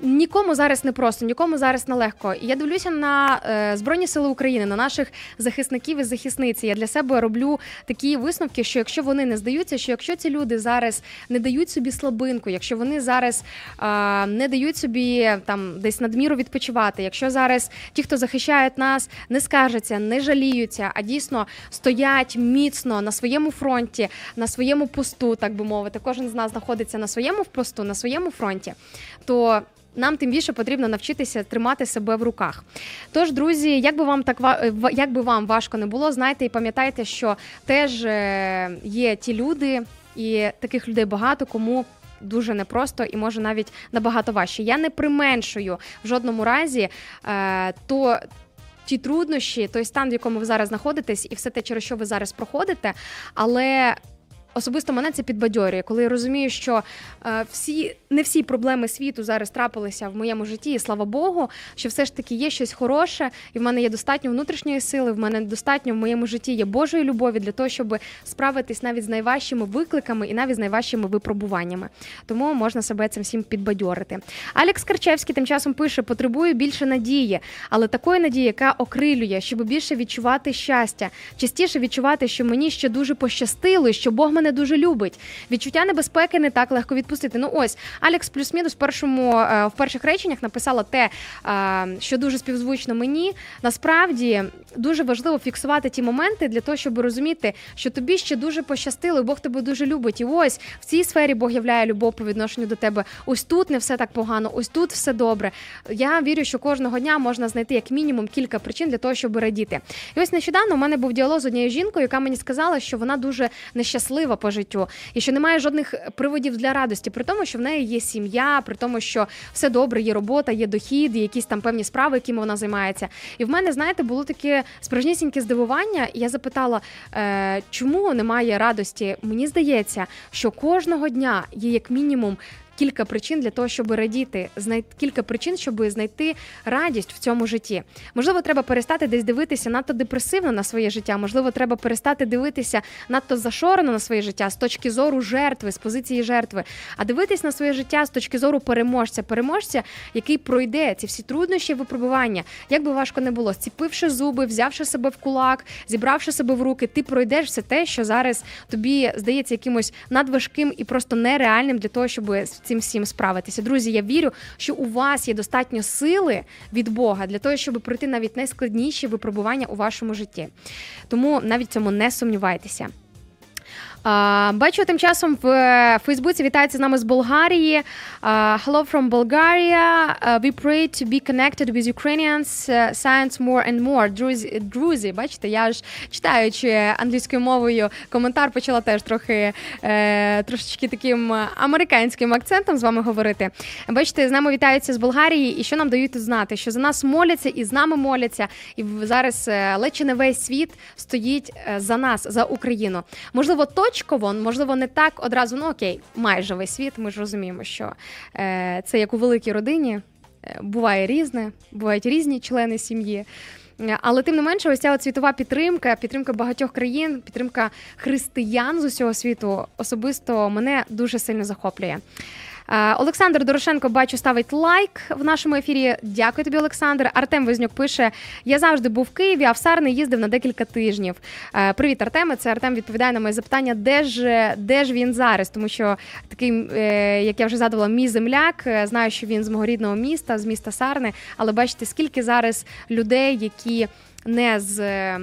Speaker 2: Нікому зараз не просто, нікому зараз не легко. Я дивлюся на е, Збройні Сили України, на наших захисників і захисниці. Я для себе роблю такі висновки, що якщо вони не здаються, що якщо ці люди зараз не дають собі слабинку, якщо вони зараз е, не дають собі там десь надміру відпочивати, якщо зараз ті, хто захищають нас, не скаржаться, не жаліються, а дійсно стоять міцно на своєму фронті, на своєму посту, так би мовити, кожен з нас знаходиться на своєму посту, на своєму фронті, то нам тим більше потрібно навчитися тримати себе в руках. Тож, друзі, як би вам так ва- як би вам важко не було, знайте і пам'ятайте, що теж е, є ті люди, і таких людей багато кому. Дуже непросто і може навіть набагато важче. Я не применшую в жодному разі е, то ті труднощі, той стан, в якому ви зараз знаходитесь, і все те, через що ви зараз проходите. Але особисто мене це підбадьорює, коли я розумію, що е, всі не всі проблеми світу зараз трапилися в моєму житті, і слава Богу, що все ж таки є щось хороше, і в мене є достатньо внутрішньої сили. В мене достатньо в моєму житті є Божої любові для того, щоб справитись навіть з найважчими викликами і навіть з найважчими випробуваннями. Тому можна себе цим всім підбадьорити. Алекс Карчевський тим часом пише: потребую більше надії, але такої надії, яка окрилює, щоб більше відчувати щастя, частіше відчувати, що мені ще дуже пощастило, і що Бог мене дуже любить. Відчуття небезпеки не так легко відпустити. Ну ось Алекс плюс-мінус в першому е, в перших реченнях написала те, е, що дуже співзвучно мені. Насправді дуже важливо фіксувати ті моменти для того, щоб розуміти, що тобі ще дуже пощастило, і Бог тебе дуже любить. І ось в цій сфері Бог являє любов по відношенню до тебе. Ось тут не все так погано, ось тут все добре. Я вірю, що кожного дня можна знайти як мінімум кілька причин для того, щоб радіти. І ось нещодавно у мене був діалог з однією жінкою, яка мені сказала, що вона дуже нещаслива по життю і що немає жодних приводів для радості, при тому, що в неї є сім'я, при тому, що все добре, є робота, є дохід, якісь там певні справи, якими вона займається. І в мене, знаєте, було таке справжнісіньке здивування. Я запитала, е, чому немає радості? Мені здається, що кожного дня є як мінімум. Кілька причин для того, щоб радіти, знайти кілька причин, щоб знайти радість в цьому житті. Можливо, треба перестати десь дивитися надто депресивно на своє життя. Можливо, треба перестати дивитися надто зашорено на своє життя з точки зору жертви, з позиції жертви, а дивитись на своє життя з точки зору переможця, переможця, який пройде ці всі труднощі, випробування. Як би важко не було, зціпивши зуби, взявши себе в кулак, зібравши себе в руки, ти пройдеш все те, що зараз тобі здається якимось надважким і просто нереальним для того, щоб цим всім справитися. Друзі, я вірю, що у вас є достатньо сили від Бога для того, щоб пройти навіть найскладніші випробування у вашому житті. Тому навіть цьому не сумнівайтеся. А, бачу, тим часом в е, Фейсбуці вітається з нами з Болгарії. А, Hello from Bulgaria. We pray to be connected with Ukrainians uh, science more and more. Друзі, друзі, бачите, я ж читаючи англійською мовою коментар, почала теж трохи е, трошечки таким американським акцентом з вами говорити. Бачите, з нами вітаються з Болгарії, і що нам дають знати? Що за нас моляться і з нами моляться, і зараз е, ледь чи не весь світ стоїть е, за нас, за Україну. Можливо, точково, можливо, не так одразу. Ну окей, майже весь світ. Ми ж розуміємо, що е, це як у великій родині. е, Буває різне, бувають різні члени сім'ї. Е, Але тим не менше, ось ця от світова підтримка, підтримка багатьох країн, підтримка християн з усього світу особисто мене дуже сильно захоплює. Е, Олександр Дорошенко бачу ставить лайк в нашому ефірі. Дякую тобі, Олександр. Артем Вознюк пише: Я завжди був в Києві, а в Сарни їздив на декілька тижнів. Е, Привіт, Артеме. Це Артем відповідає на моє запитання, де ж де ж він зараз? Тому що такий, е, як я вже згадувала, мій земляк. Знаю, що він з мого рідного міста, з міста Сарни. Але бачите, скільки зараз людей, які не з.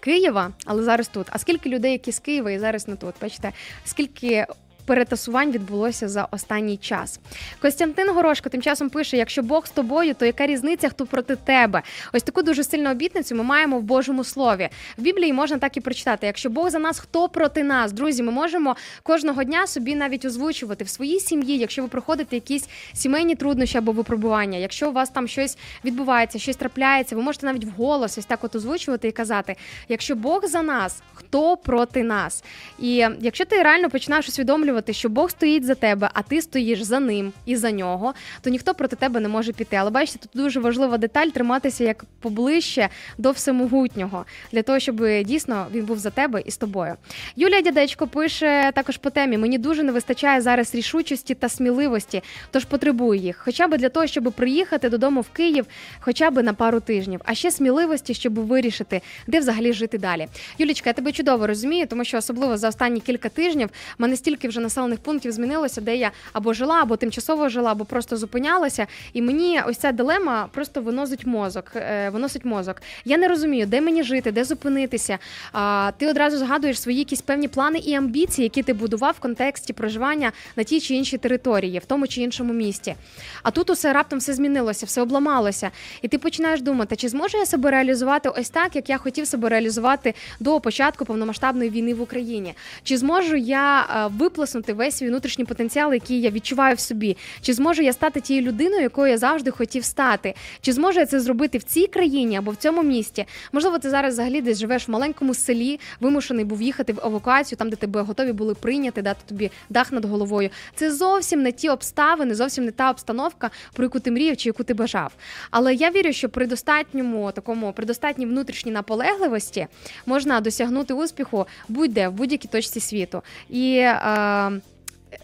Speaker 2: Києва, але зараз тут. А скільки людей, які з Києва і зараз не тут? Бачите, скільки перетасувань відбулося за останній час. Костянтин Горошко тим часом пише: якщо Бог з тобою, то яка різниця, хто проти тебе? Ось таку дуже сильну обітницю ми маємо в Божому слові. В Біблії можна так і прочитати: якщо Бог за нас, хто проти нас? Друзі, ми можемо кожного дня собі навіть озвучувати в своїй сім'ї, якщо ви проходите якісь сімейні труднощі або випробування, якщо у вас там щось відбувається, щось трапляється, ви можете навіть вголос ось так от озвучувати і казати: якщо Бог за нас, хто проти нас? І якщо ти реально починаєш усвідомлювати. що Бог стоїть за тебе, а ти стоїш за ним і за нього, то ніхто проти тебе не може піти. Але бачите, тут дуже важлива деталь триматися як поближче до всемогутнього, для того, щоб дійсно він був за тебе і з тобою. Юлія Дядечко пише також по темі: мені дуже не вистачає зараз рішучості та сміливості, тож потребую їх, хоча б для того, щоб приїхати додому в Київ, хоча б на пару тижнів, а ще сміливості, щоб вирішити, де взагалі жити далі. Юлічка, я тебе чудово розумію, тому що особливо за останні кілька тижнів мене стільки вже населених пунктів змінилося, де я або жила, або тимчасово жила, або просто зупинялася. І мені ось ця дилема просто виносить мозок. Е, виносить мозок. Я не розумію, де мені жити, де зупинитися. А, Ти одразу згадуєш свої якісь певні плани і амбіції, які ти будував в контексті проживання на тій чи іншій території, в тому чи іншому місті. А тут усе раптом все змінилося, все обламалося. І ти починаєш думати, чи зможу я себе реалізувати ось так, як я хотів себе реалізувати до початку повномасштабної війни в Україні? Чи зможу я е, виплеснути весь свій внутрішній потенціал, який я відчуваю в собі? Чи зможу я стати тією людиною, якою я завжди хотів стати? Чи зможу я це зробити в цій країні або в цьому місті? Можливо, ти зараз взагалі десь живеш в маленькому селі, вимушений був їхати в евакуацію, там де тебе готові були прийняти, дати тобі дах над головою. Це зовсім не ті обставини, зовсім не та обстановка, про яку ти мріяв чи яку ти бажав. Але я вірю, що при достатньому такому при достатній внутрішній наполегливості можна досягнути успіху будь-де в будь-якій точці світу. І е,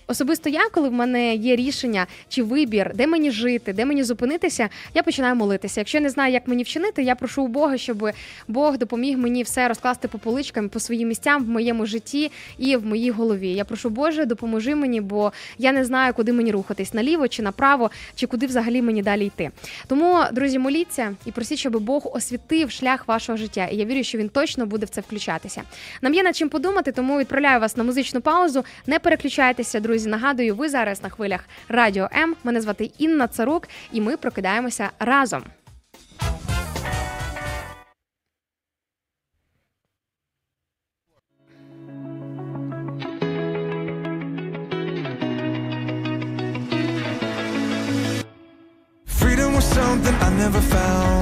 Speaker 2: Особисто я, коли в мене є рішення чи вибір, де мені жити, де мені зупинитися, я починаю молитися. Якщо я не знаю, як мені вчинити, я прошу у Бога, щоб Бог допоміг мені все розкласти по поличкам, по своїм місцям в моєму житті і в моїй голові. Я прошу Боже, допоможи мені, бо я не знаю, куди мені рухатись наліво чи направо, чи куди взагалі мені далі йти. Тому, друзі, моліться і просіть, щоб Бог освітив шлях вашого життя. І я вірю, що він точно буде в це включатися. Нам є над чим подумати, тому відправляю вас на музичну паузу. Не переключайтеся, друзі. Друзі, нагадую, ви зараз на хвилях Радіо М. Мене звати Інна Царук, і ми прокидаємося разом.
Speaker 5: Freedom was something I never found.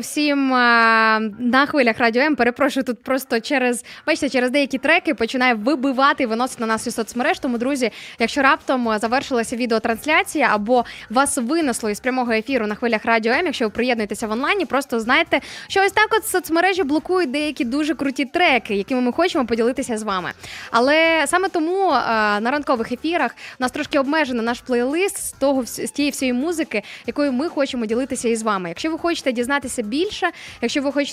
Speaker 2: Всім а, на хвилях радіо М. Перепрошую, тут просто через бачите, через деякі треки починає вибивати і виносити на нас із соцмереж. Тому, друзі, якщо раптом а, завершилася відеотрансляція або вас винесло із прямого ефіру на хвилях радіо М, якщо ви приєднуєтеся в онлайні, просто знайте, що ось так от соцмережі блокують деякі дуже круті треки, якими ми хочемо поділитися з вами. Але саме тому на ранкових ефірах у нас трошки обмежено наш плейлист з того з тієї всієї музики, якою ми хочемо ділитися із вами. Якщо ви хочете дізнатися більше, якщо ви хочете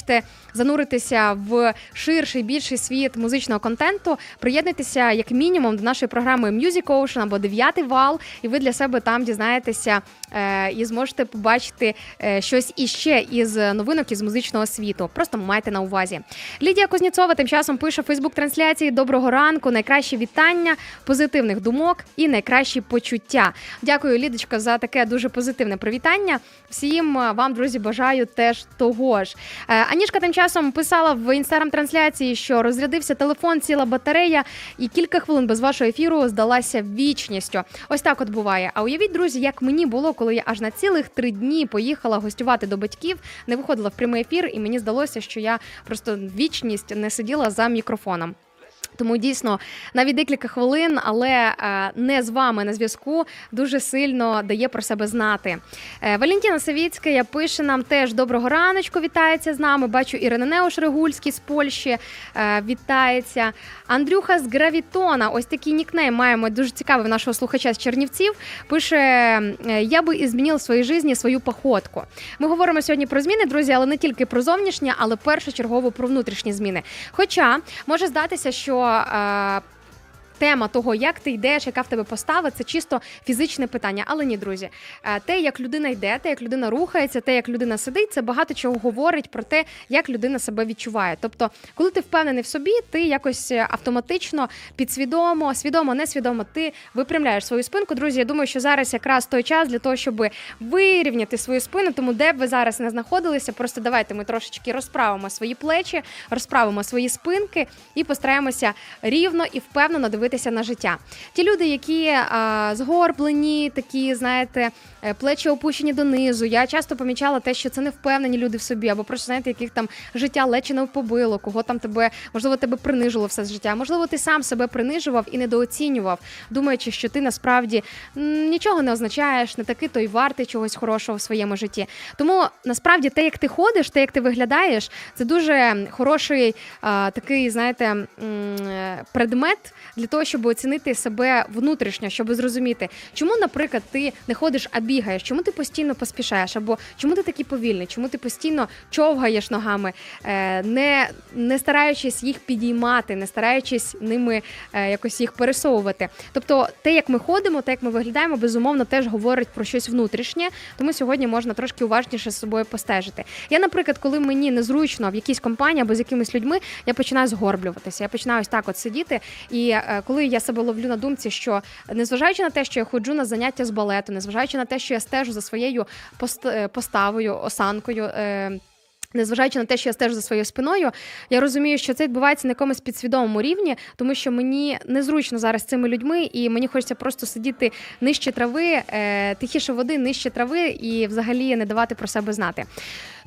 Speaker 2: зануритися в ширший, більший світ музичного контенту, приєднуйтеся як мінімум до нашої програми Music Ocean або дев'ятий вал, і ви для себе там дізнаєтеся е, і зможете побачити е, щось іще із новинок із музичного світу. Просто майте на увазі. Лідія Кузніцова тим часом пише Фейсбук-трансляції Доброго ранку, найкращі вітання, позитивних думок і найкращі почуття. Дякую, Лідочка, за таке дуже позитивне привітання. Всім е, вам, друзі, бажаю теж того ж. Анішка тим часом писала в інстаграм-трансляції, що розрядився телефон, ціла батарея, і кілька хвилин без вашого ефіру здалася вічністю. Ось так от буває. А уявіть, друзі, як мені було, коли я аж на цілих три дні поїхала гостювати до батьків, не виходила в прямий ефір, і мені здалося, що я просто вічність не сиділа за мікрофоном. Тому дійсно навіть декілька хвилин, але е, не з вами на зв'язку дуже сильно дає про себе знати. Е, Валентина Савіцька пише нам теж доброго раночку. Вітається з нами. Бачу Ірина Неуш Регульський з Польщі. е, Вітається. Андрюха з Гравітона. Ось такий нікнейм маємо дуже цікавий нашого слухача з Чернівців. Пише: Я би ізмінив в своїй житті свою походку. Ми говоримо сьогодні про зміни, друзі, але не тільки про зовнішні, але першочергово про внутрішні зміни. Хоча може здатися, що. Е, Тема того, як ти йдеш, яка в тебе постава, це чисто фізичне питання. Але ні, друзі, Е, те, як людина йде, те, як людина рухається, те, як людина сидить, це багато чого говорить про те, як людина себе відчуває. Тобто, коли ти впевнений в собі, ти якось е, автоматично, підсвідомо, свідомо, несвідомо, ти випрямляєш свою спинку. Друзі, я думаю, що зараз якраз той час для того, щоб вирівняти свою спину. Тому де б ви зараз не знаходилися, просто давайте ми трошечки розправимо свої плечі, розправимо свої спинки і постараємося рівно і впевнено дивитися на життя. Ті люди, які а, згорблені, такі, знаєте, е, плечі опущені донизу. Я часто помічала те, що це не впевнені люди в собі, або просто знаєте, яких там життя лече не побило, кого там тебе, можливо, тебе принижило все з життя. Можливо, ти сам себе принижував і недооцінював, думаючи, що ти насправді нічого не означаєш, не такий той вартий чогось хорошого в своєму житті. Тому насправді те, як ти ходиш, те, як ти виглядаєш, це дуже хороший а, такий, знаєте, е, предмет для того, щоб оцінити себе внутрішньо, щоб зрозуміти, чому, наприклад, ти не ходиш, а бігаєш, чому ти постійно поспішаєш, або чому ти такий повільний, чому ти постійно човгаєш ногами, е, не, не стараючись їх підіймати, не стараючись ними е, якось їх пересовувати. Тобто, те, як ми ходимо, те, як ми виглядаємо, безумовно, теж говорить про щось внутрішнє. Тому сьогодні можна трошки уважніше з собою постежити. Я, наприклад, коли мені незручно в якійсь компанії або з якимись людьми, я починаю згорблюватися. Я починаю ось так от сидіти. І е, коли я себе ловлю на думці, що незважаючи на те, що я ходжу на заняття з балету, незважаючи на те, що я стежу за своєю е, поставою, осанкою. е, Незважаючи на те, що я стежу за своєю спиною, я розумію, що це відбувається на якомусь підсвідомому рівні, тому що мені незручно зараз цими людьми, і мені хочеться просто сидіти нижче трави, е, тихіше води, нижче трави і взагалі не давати про себе знати.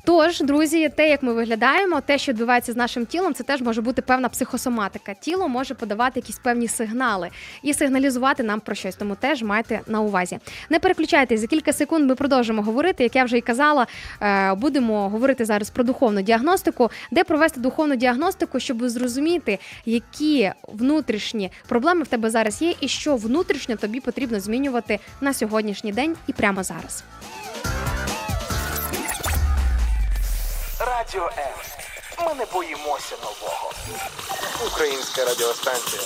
Speaker 2: Тож, друзі, те, як ми виглядаємо, те, що відбувається з нашим тілом, це теж може бути певна психосоматика. Тіло може подавати якісь певні сигнали і сигналізувати нам про щось. Тому теж майте на увазі. Не переключайтесь, за кілька секунд ми продовжимо говорити. Як я вже і казала, е, будемо говорити зараз про духовну діагностику, де провести духовну діагностику, щоб зрозуміти, які внутрішні проблеми в тебе зараз є, і що внутрішньо тобі потрібно змінювати на сьогоднішній день і прямо зараз.
Speaker 6: Радіо М. Ми не боїмося нового. Українська радіостанція.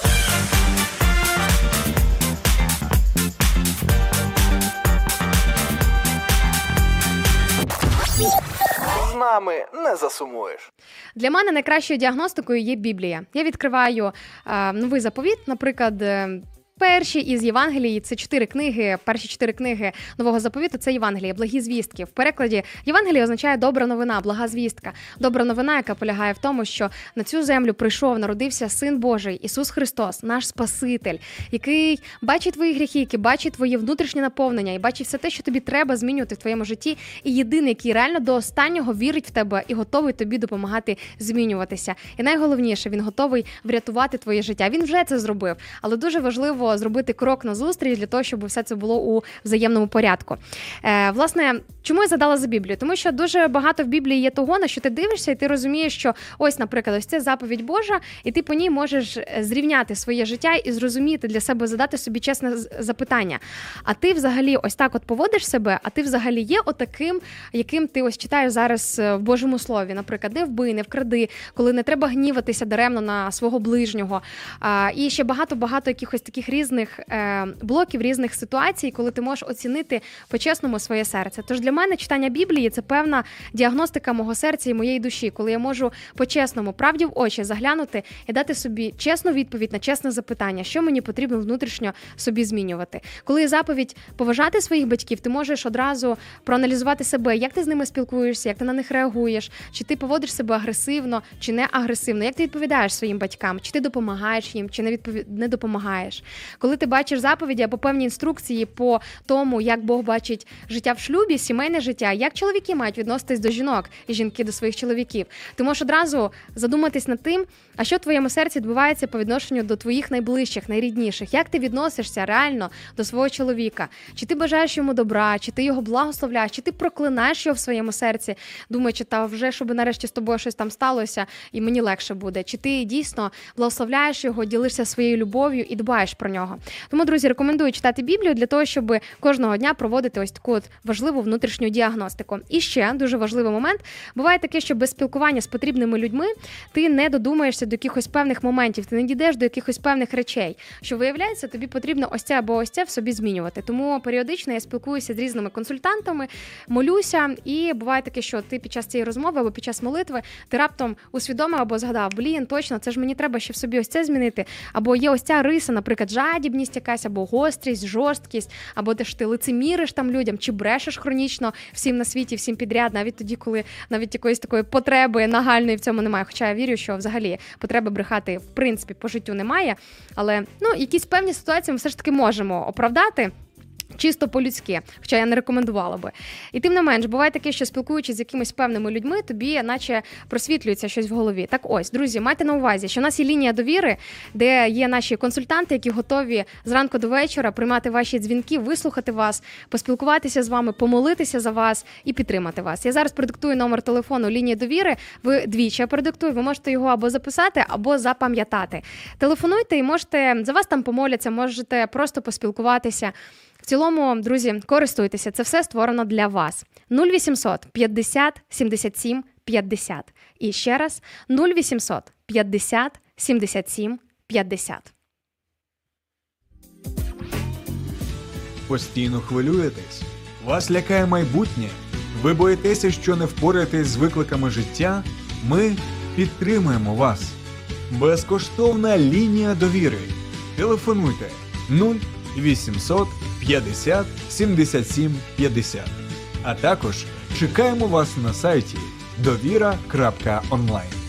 Speaker 6: З нами не засумуєш.
Speaker 2: Для мене найкращою діагностикою є Біблія. Я відкриваю е, новий заповіт, наприклад. е, перші із Євангелії. Це чотири книги. Перші чотири книги нового заповіту це Євангеліє, благі звістки. В перекладі Євангеліє означає добра новина, блага звістка. Добра новина, яка полягає в тому, що на цю землю прийшов, народився син Божий, Ісус Христос, наш Спаситель, який бачить твої гріхи, який бачить твоє внутрішнє наповнення і бачить все те, що тобі треба змінювати в твоєму житті. І єдиний, який реально до останнього вірить в тебе і готовий тобі допомагати змінюватися. І найголовніше, він готовий врятувати твоє життя. Він вже це зробив, але дуже важливо зробити крок назустріч для того, щоб все це було у взаємному порядку. Е, власне, чому я задала за Біблію? Тому що дуже багато в Біблії є того, на що ти дивишся, і ти розумієш, що ось, наприклад, ось це заповідь Божа, і ти по ній можеш е, зрівняти своє життя і зрозуміти для себе, задати собі чесне запитання. А ти взагалі ось так от поводиш себе, а ти взагалі є отаким, яким ти ось читаєш зараз е, в Божому слові. Наприклад, не вбий, не вкради, коли не треба гніватися даремно на свого ближнього. А, і ще багато багато якихось таких різних е, блоків, різних ситуацій, коли ти можеш оцінити по-чесному своє серце. Тож для мене читання Біблії це певна діагностика мого серця і моєї душі, коли я можу по-чесному, правді в очі заглянути і дати собі чесну відповідь на чесне запитання, що мені потрібно внутрішньо собі змінювати. Коли заповідь поважати своїх батьків, ти можеш одразу проаналізувати себе, як ти з ними спілкуєшся, як ти на них реагуєш, чи ти поводиш себе агресивно, чи не агресивно, як ти відповідаєш своїм батькам, чи ти допомагаєш їм, чи не відпові... не допомагаєш. Коли ти бачиш заповіді або певні інструкції по тому, як Бог бачить життя в шлюбі, сімейне життя, як чоловіки мають відноситись до жінок і жінки до своїх чоловіків, ти можеш одразу задуматись над тим, а що в твоєму серці відбувається по відношенню до твоїх найближчих, найрідніших, як ти відносишся реально до свого чоловіка, чи ти бажаєш йому добра, чи ти його благословляєш, чи ти проклинаєш його в своєму серці, думаючи, та вже щоб нарешті з тобою щось там сталося, і мені легше буде. Чи ти дійсно благословляєш його, ділишся своєю любов'ю і дбаєш про нього? Тому, друзі, рекомендую читати Біблію для того, щоб кожного дня проводити ось таку от важливу внутрішню діагностику. І ще дуже важливий момент буває таке, що без спілкування з потрібними людьми ти не додумаєшся до якихось певних моментів, ти не дійдеш до якихось певних речей, що виявляється, тобі потрібно ось це або ось це в собі змінювати. Тому періодично я спілкуюся з різними консультантами, молюся, і буває таке, що ти під час цієї розмови або під час молитви ти раптом усвідомив або згадав, блін, точно, це ж мені треба ще в собі ось це змінити. Або є ось ця риса, наприклад, жадібність якась, або гострість, жорсткість, або де ж ти лицеміриш там людям, чи брешеш хронічно всім на світі, всім підряд, навіть тоді, коли навіть якоїсь такої потреби нагальної в цьому немає. Хоча я вірю, що взагалі потреби брехати в принципі по життю немає. Але ну якісь певні ситуації ми все ж таки можемо оправдати. Чисто по-людськи, хоча я не рекомендувала би. І тим не менш, буває таке, що спілкуючись з якимись певними людьми, тобі наче просвітлюється щось в голові. Так ось, друзі, майте на увазі, що у нас є лінія довіри, де є наші консультанти, які готові зранку до вечора приймати ваші дзвінки, вислухати вас, поспілкуватися з вами, помолитися за вас і підтримати вас. Я зараз продиктую номер телефону лінії довіри. Ви двічі продиктую, ви можете його або записати, або запам'ятати. Телефонуйте і можете за вас там помоляться, можете просто поспілкуватися. В цілому, друзі, користуйтеся. Це все створено для вас. 0800 50 77 50. І ще раз 0800 50 77 50.
Speaker 7: Постійно хвилюєтесь? Вас лякає майбутнє? Ви боїтеся, що не впораєтесь з викликами життя? Ми підтримуємо вас. Безкоштовна лінія довіри. Телефонуйте 0800 50 77 50. А також чекаємо вас на сайті довіра.онлайн.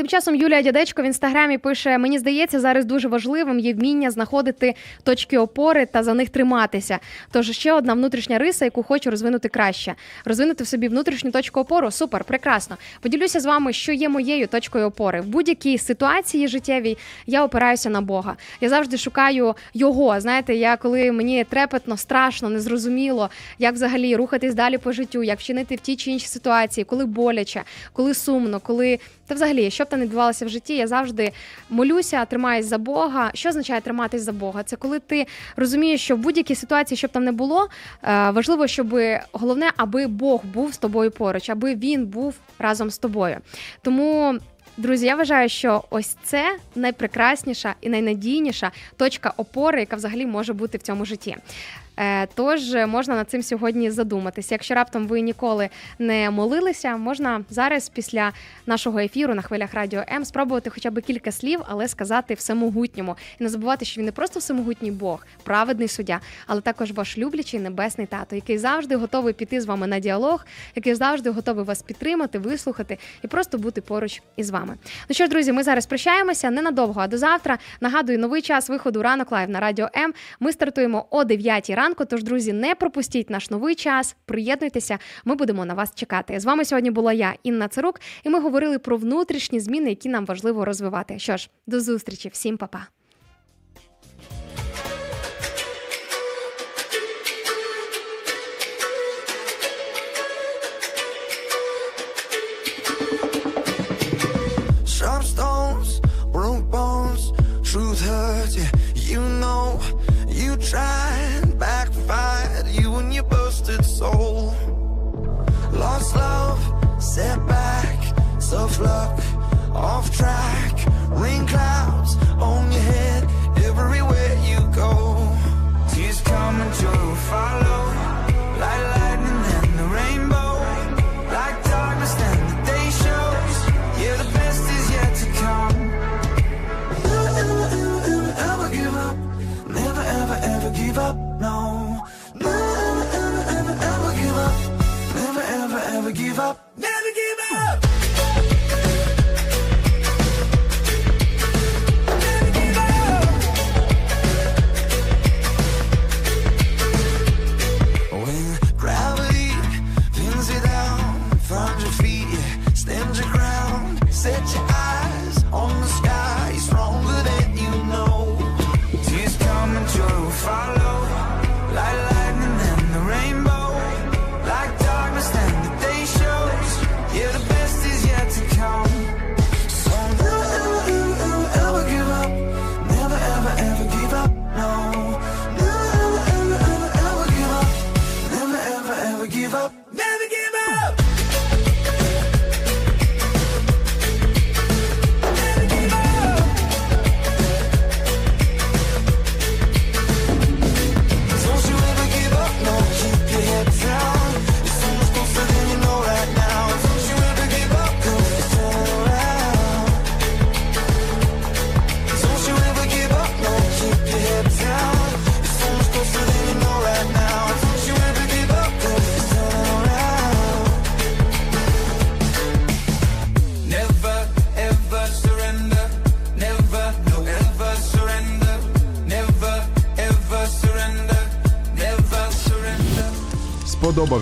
Speaker 2: Тим часом Юлія Дядечко в інстаграмі пише: мені здається, зараз дуже важливим є вміння знаходити точки опори та за них триматися. Тож ще одна внутрішня риса, яку хочу розвинути краще. Розвинути в собі внутрішню точку опору. Супер, прекрасно. Поділюся з вами, що є моєю точкою опори. В будь-якій ситуації життєвій я опираюся на Бога. Я завжди шукаю його. Знаєте, я коли мені трепетно, страшно, незрозуміло, як взагалі рухатись далі по життю, як вчинити в тій чи іншій ситуації, коли боляче, коли сумно, коли та взагалі, що б там не відбувалося в житті, я завжди молюся, тримаюсь за Бога. Що означає триматись за Бога? Це коли ти розумієш, що в будь-якій ситуації, що б там не було, е, важливо, щоб головне, аби Бог був з тобою поруч, аби він був разом з тобою. Тому. Друзі, я вважаю, що ось це найпрекрасніша і найнадійніша точка опори, яка взагалі може бути в цьому житті. Е, Тож е, можна над цим сьогодні задуматися. Якщо раптом ви ніколи не молилися, можна зараз після нашого ефіру на хвилях радіо М спробувати хоча б кілька слів, але сказати всемогутньому. І не забувати, що він не просто всемогутній Бог, праведний суддя, але також ваш люблячий небесний тато, який завжди готовий піти з вами на діалог, який завжди готовий вас підтримати, вислухати і просто бути поруч із вами. Ну що ж, друзі, ми зараз прощаємося ненадовго, а до завтра. Нагадую, новий час виходу ранок live на радіо М. Ми стартуємо о 9 ранку. Тож, друзі, не пропустіть наш новий час. Приєднуйтеся, ми будемо на вас чекати. З вами сьогодні була я, Інна Царук, і ми говорили про внутрішні зміни, які нам важливо розвивати. Що ж, до зустрічі, всім па-па.
Speaker 7: Soul. Lost love, setback, tough luck, off track. Rain clouds on your head,